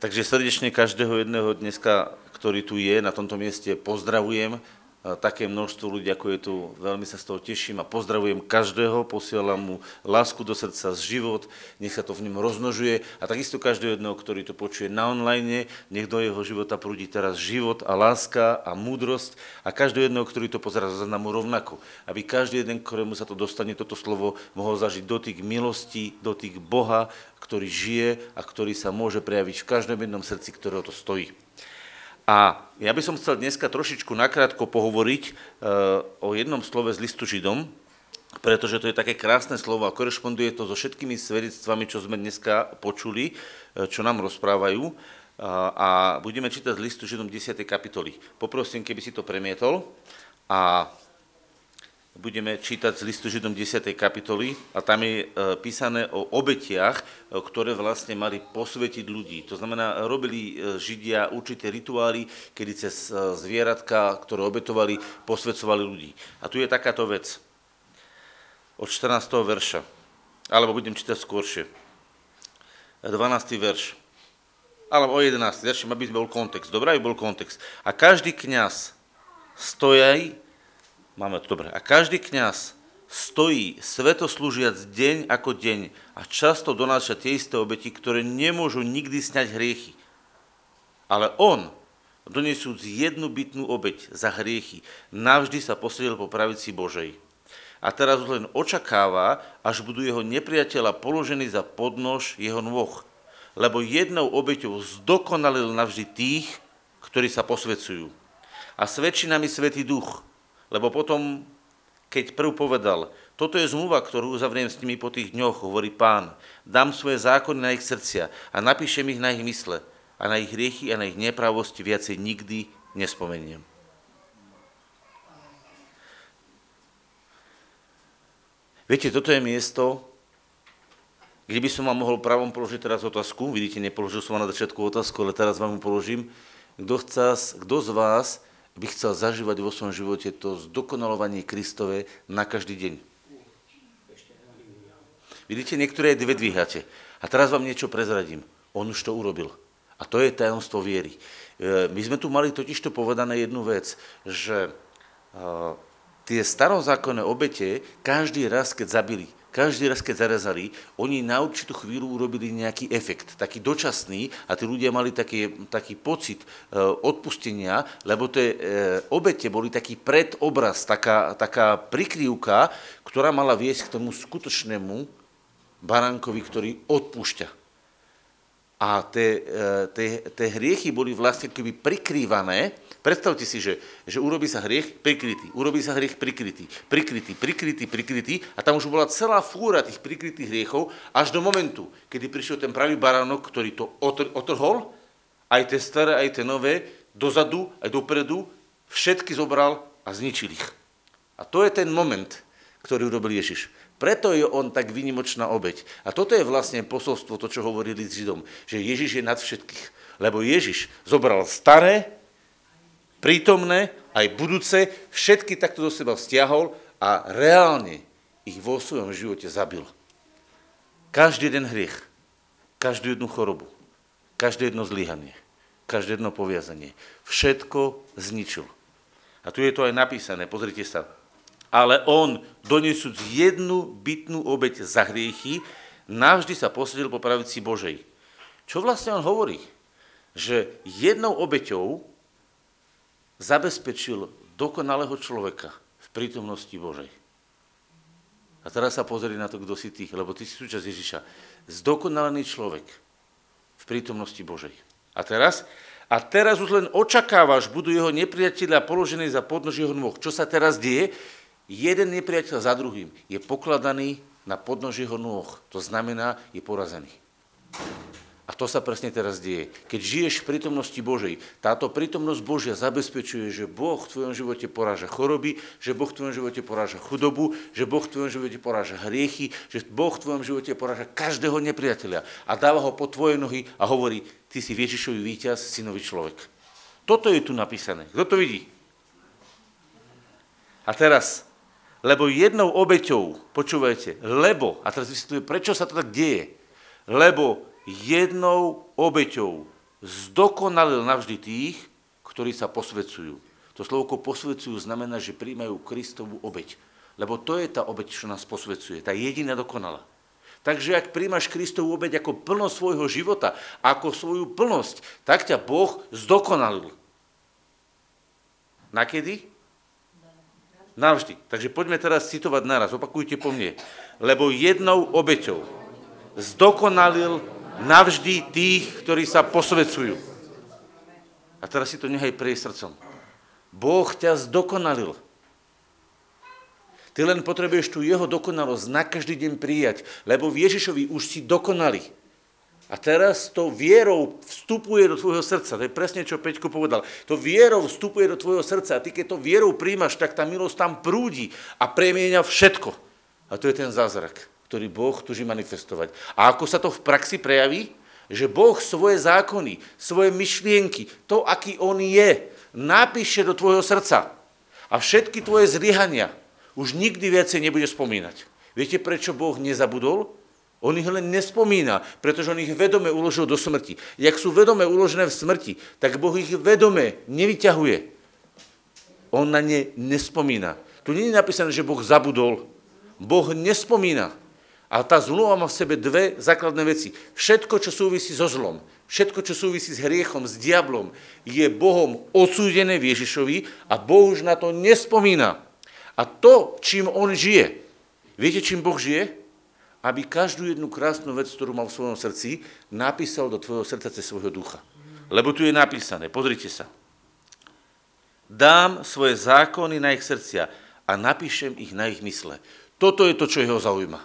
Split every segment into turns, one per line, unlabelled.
Takže srdečne každého jedného dneska, ktorý tu je na tomto mieste, pozdravujem také množstvo ľudí, ako je tu, veľmi sa z toho teším a pozdravujem každého, posielam mu lásku do srdca, z život, nech sa to v ňom roznožuje a takisto každého jedného, ktorý to počuje na online, nech do jeho života prúdi teraz život a láska a múdrosť. A každého jedného, ktorý to pozera za mu rovnako, aby každý jeden, ktorému sa to dostane, toto slovo, mohol zažiť dotyk milosti, dotyk Boha, ktorý žije a ktorý sa môže prejaviť v každom jednom srdci, ktorého to stojí. A ja by som chcel dneska trošičku nakrátko pohovoriť e, o jednom slove z listu Židom, pretože to je také krásne slovo a korešponduje to so všetkými svedectvami, čo sme dneska počuli, e, čo nám rozprávajú. E, a budeme čítať z listu Židom 10. kapitoly. Poprosím, keby si to premietol. A budeme čítať z listu Židom 10. kapitoly a tam je e, písané o obetiach, e, ktoré vlastne mali posvetiť ľudí. To znamená, robili e, Židia určité rituály, kedy cez zvieratka, ktoré obetovali, posvedcovali ľudí. A tu je takáto vec. Od 14. verša. Alebo budem čítať skôršie. 12. verš. Alebo o 11. Začnem, aby bol kontext. Dobrý aby bol kontext. A každý kňaz stojaj Máme to dobre. A každý kňaz stojí svetoslúžiac deň ako deň a často donáša tie isté obeti, ktoré nemôžu nikdy sňať hriechy. Ale on, donesúc jednu bytnú obeť za hriechy, navždy sa posedil po pravici Božej. A teraz len očakáva, až budú jeho nepriateľa položení za podnož jeho nôh. Lebo jednou obeťou zdokonalil navždy tých, ktorí sa posvecujú. A svedčí nami Svetý Duch, lebo potom, keď prv povedal, toto je zmluva, ktorú uzavriem s nimi po tých dňoch, hovorí pán, dám svoje zákony na ich srdcia a napíšem ich na ich mysle a na ich hriechy a na ich nepravosti viacej nikdy nespomeniem. Viete, toto je miesto, kde by som vám mohol pravom položiť teraz otázku. Vidíte, nepoložil som vám na začiatku otázku, ale teraz vám ju položím. Kto z vás by chcel zažívať vo svojom živote to zdokonalovanie Kristové na každý deň. Vidíte, niektoré dve dvíhate. A teraz vám niečo prezradím. On už to urobil. A to je tajomstvo viery. E, my sme tu mali totižto povedané jednu vec, že e, tie starozákonné obete každý raz, keď zabili, každý raz, keď zarezali, oni na určitú chvíľu urobili nejaký efekt, taký dočasný a tí ľudia mali taký, taký pocit e, odpustenia, lebo tie e, obete boli taký predobraz, taká, taká prikryvka, ktorá mala viesť k tomu skutočnému baránkovi, ktorý odpúšťa. A tie, e, hriechy boli vlastne keby prikrývané. Predstavte si, že, že urobí sa hriech prikrytý, urobí sa hriech prikrytý, prikrytý, prikrytý, prikrytý a tam už bola celá fúra tých prikrytých hriechov až do momentu, kedy prišiel ten pravý baránok, ktorý to otrhol, aj tie staré, aj tie nové, dozadu, aj dopredu, všetky zobral a zničil ich. A to je ten moment, ktorý urobil Ježiš. Preto je on tak vynimočná obeď. A toto je vlastne posolstvo, to, čo hovorili s Židom, že Ježiš je nad všetkých. Lebo Ježiš zobral staré, prítomné, aj budúce, všetky takto do seba vzťahol a reálne ich vo svojom živote zabil. Každý jeden hriech, každú jednu chorobu, každé jedno zlyhanie, každé jedno poviazanie, všetko zničil. A tu je to aj napísané, pozrite sa, ale on, donesúc jednu bytnú obeď za hriechy, navždy sa posadil po pravici Božej. Čo vlastne on hovorí? Že jednou obeťou zabezpečil dokonalého človeka v prítomnosti Božej. A teraz sa pozri na to, kto si ty, lebo ty si súčasť Ježiša. Zdokonalený človek v prítomnosti Božej. A teraz? A teraz už len očakávaš, budú jeho nepriatelia položení za podnož jeho nôh. Čo sa teraz deje? Jeden nepriateľ za druhým je pokladaný na podnož jeho nôh. To znamená, je porazený. A to sa presne teraz deje. Keď žiješ v prítomnosti Božej, táto prítomnosť Božia zabezpečuje, že Boh v tvojom živote poráža choroby, že Boh v tvojom živote poráža chudobu, že Boh v tvojom živote poráža hriechy, že Boh v tvojom živote poráža každého nepriateľa a dáva ho po tvoje nohy a hovorí, ty si Ježišový víťaz, synový človek. Toto je tu napísané. Kto to vidí? A teraz, lebo jednou obeťou, počúvajte, lebo, a teraz vysvetľujem, prečo sa to tak deje, lebo jednou obeťou zdokonalil navždy tých, ktorí sa posvedcujú. To slovko posvedcujú znamená, že príjmajú Kristovú obeď. Lebo to je tá obeď, čo nás posvedcuje, tá jediná dokonala. Takže ak príjmaš Kristovú obeď ako plnosť svojho života, ako svoju plnosť, tak ťa Boh zdokonalil. Nakedy? Navždy. Takže poďme teraz citovať naraz, opakujte po mne. Lebo jednou obeťou zdokonalil navždy tých, ktorí sa posvedcujú. A teraz si to nechaj prejsť srdcom. Boh ťa zdokonalil. Ty len potrebuješ tú jeho dokonalosť na každý deň prijať, lebo v Ježišovi už si dokonali. A teraz to vierou vstupuje do tvojho srdca. To je presne, čo Peťko povedal. To vierou vstupuje do tvojho srdca. A ty, keď to vierou príjmaš, tak tá milosť tam prúdi a premieňa všetko. A to je ten zázrak, ktorý Boh tuží manifestovať. A ako sa to v praxi prejaví? Že Boh svoje zákony, svoje myšlienky, to, aký On je, napíše do tvojho srdca. A všetky tvoje zlyhania, už nikdy viacej nebude spomínať. Viete, prečo Boh nezabudol? On ich len nespomína, pretože on ich vedome uložil do smrti. Jak sú vedome uložené v smrti, tak Boh ich vedome nevyťahuje. On na ne nespomína. Tu nie je napísané, že Boh zabudol. Boh nespomína. A tá zmluva má v sebe dve základné veci. Všetko, čo súvisí so zlom, všetko, čo súvisí s hriechom, s diablom, je Bohom odsúdené v Ježišovi a Boh už na to nespomína. A to, čím on žije, viete, čím Boh žije? Aby každú jednu krásnu vec, ktorú mal v svojom srdci, napísal do tvojho srdca cez svojho ducha. Lebo tu je napísané, pozrite sa. Dám svoje zákony na ich srdcia a napíšem ich na ich mysle. Toto je to, čo jeho zaujíma.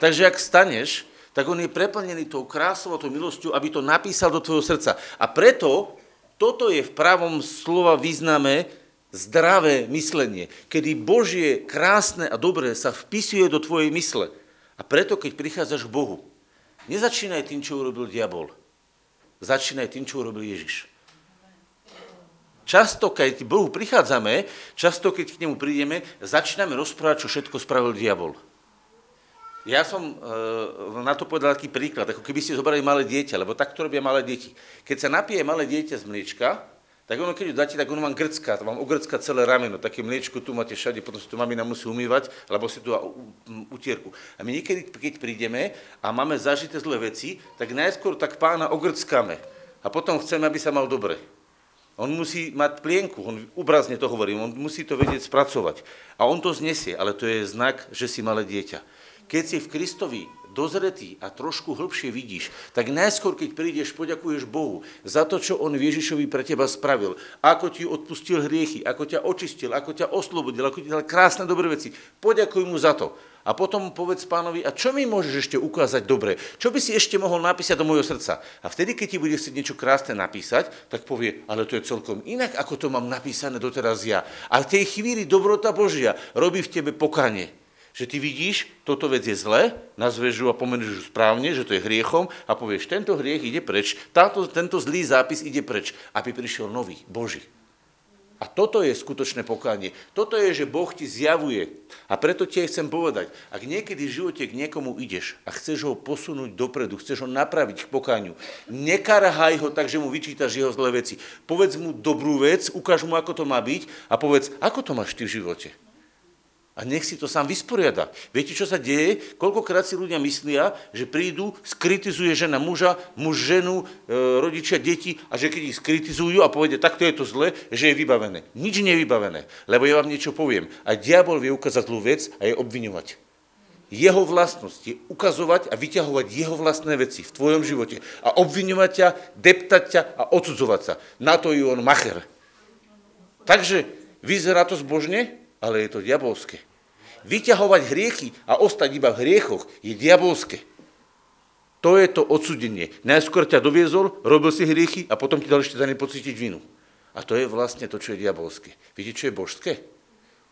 Takže ak staneš, tak on je preplnený tou krásou a tou milosťou, aby to napísal do tvojho srdca. A preto toto je v pravom slova význame zdravé myslenie, kedy Božie krásne a dobré sa vpisuje do tvojej mysle. A preto, keď prichádzaš k Bohu, nezačínaj tým, čo urobil diabol. Začínaj tým, čo urobil Ježiš. Často, keď k Bohu prichádzame, často, keď k nemu prídeme, začíname rozprávať, čo všetko spravil diabol. Ja som e, na to povedal taký príklad, ako keby ste zobrali malé dieťa, lebo takto robia malé deti. Keď sa napije malé dieťa z mliečka, tak ono, keď ju dáte, tak ono vám grcká, vám ugrcká celé rameno, také mliečko tu máte všade, potom si to mamina musí umývať, alebo si tu utierku. A my niekedy, keď prídeme a máme zažité zlé veci, tak najskôr tak pána ogrckáme a potom chceme, aby sa mal dobre. On musí mať plienku, on obrazne to hovorí, on musí to vedieť spracovať. A on to znesie, ale to je znak, že si malé dieťa. Keď si v Kristovi dozretý a trošku hĺbšie vidíš, tak najskôr, keď prídeš, poďakuješ Bohu za to, čo On Ježišovi pre teba spravil, ako ti odpustil hriechy, ako ťa očistil, ako ťa oslobodil, ako ti dal krásne dobré veci. Poďakuj mu za to. A potom povedz pánovi, a čo mi môžeš ešte ukázať dobre? Čo by si ešte mohol napísať do môjho srdca? A vtedy, keď ti bude chcieť niečo krásne napísať, tak povie, ale to je celkom inak, ako to mám napísané doteraz ja. A v tej chvíli dobrota Božia robí v tebe pokanie že ty vidíš, toto vec je zle, nazveš ju a pomenuješ ju správne, že to je hriechom a povieš, tento hriech ide preč, táto, tento zlý zápis ide preč, aby prišiel nový, Boží. A toto je skutočné pokánie. Toto je, že Boh ti zjavuje. A preto ti chcem povedať, ak niekedy v živote k niekomu ideš a chceš ho posunúť dopredu, chceš ho napraviť k pokániu, nekarhaj ho tak, že mu vyčítaš jeho zlé veci. Povedz mu dobrú vec, ukáž mu, ako to má byť a povedz, ako to máš ty v živote. A nech si to sám vysporiada. Viete, čo sa deje? Koľkokrát si ľudia myslia, že prídu, skritizuje žena muža, muž ženu, e, rodičia deti a že keď ich skritizujú a povedia, takto je to zle, že je vybavené. Nič nie je vybavené, lebo ja vám niečo poviem. A diabol vie ukázať zlú vec a je obviňovať. Jeho vlastnosť je ukazovať a vyťahovať jeho vlastné veci v tvojom živote a obviňovať ťa, deptať ťa a odsudzovať sa. Na to je on macher. Takže vyzerá to zbožne, ale je to diabolské. Vyťahovať hriechy a ostať iba v hriechoch je diabolské. To je to odsudenie. Najskôr ťa doviezol, robil si hriechy a potom ti dal ešte za pocítiť vinu. A to je vlastne to, čo je diabolské. Viete, čo je božské?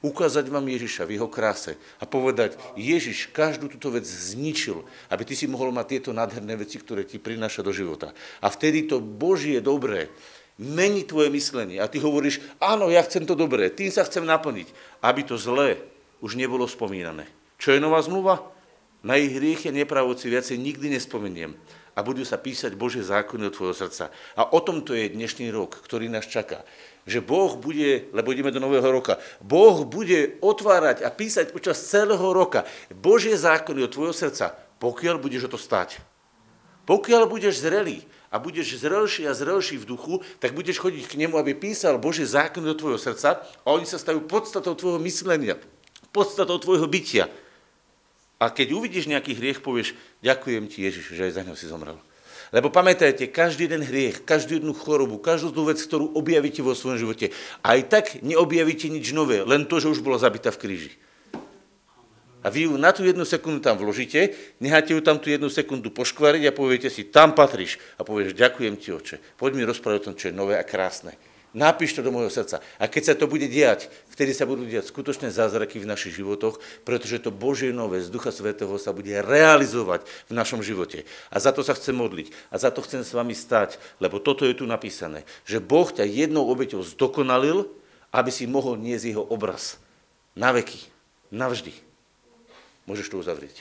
Ukázať vám Ježiša v jeho kráse a povedať, Ježiš každú túto vec zničil, aby ty si mohol mať tieto nádherné veci, ktoré ti prináša do života. A vtedy to Božie dobré mení tvoje myslenie. A ty hovoríš, áno, ja chcem to dobré, tým sa chcem naplniť, aby to zlé už nebolo spomínané. Čo je nová zmluva? Na ich hriech a nepravoci viacej nikdy nespomeniem. a budú sa písať Božie zákony od tvojho srdca. A o tom to je dnešný rok, ktorý nás čaká. Že Boh bude, lebo ideme do nového roka, Boh bude otvárať a písať počas celého roka Božie zákony od tvojho srdca, pokiaľ budeš o to stať. Pokiaľ budeš zrelý a budeš zrelší a zrelší v duchu, tak budeš chodiť k nemu, aby písal Božie zákony do tvojho srdca a oni sa stajú podstatou tvojho myslenia, podstatou tvojho bytia. A keď uvidíš nejaký hriech, povieš, ďakujem ti Ježiš, že aj za ňou si zomrel. Lebo pamätajte, každý jeden hriech, každú jednu chorobu, každú tú vec, ktorú objavíte vo svojom živote, aj tak neobjavíte nič nové, len to, že už bola zabitá v kríži. A vy ju na tú jednu sekundu tam vložíte, necháte ju tam tú jednu sekundu poškvariť a poviete si, tam patríš. A povieš, ďakujem ti, oče. Poď mi rozprávať o tom, čo je nové a krásne. Napíš to do môjho srdca. A keď sa to bude diať, vtedy sa budú diať skutočné zázraky v našich životoch, pretože to Božie nové z Ducha Svetého sa bude realizovať v našom živote. A za to sa chcem modliť. A za to chcem s vami stať, lebo toto je tu napísané. Že Boh ťa jednou obeťou zdokonalil, aby si mohol niesť jeho obraz. Na veky. Navždy. Môžeš to uzavrieť.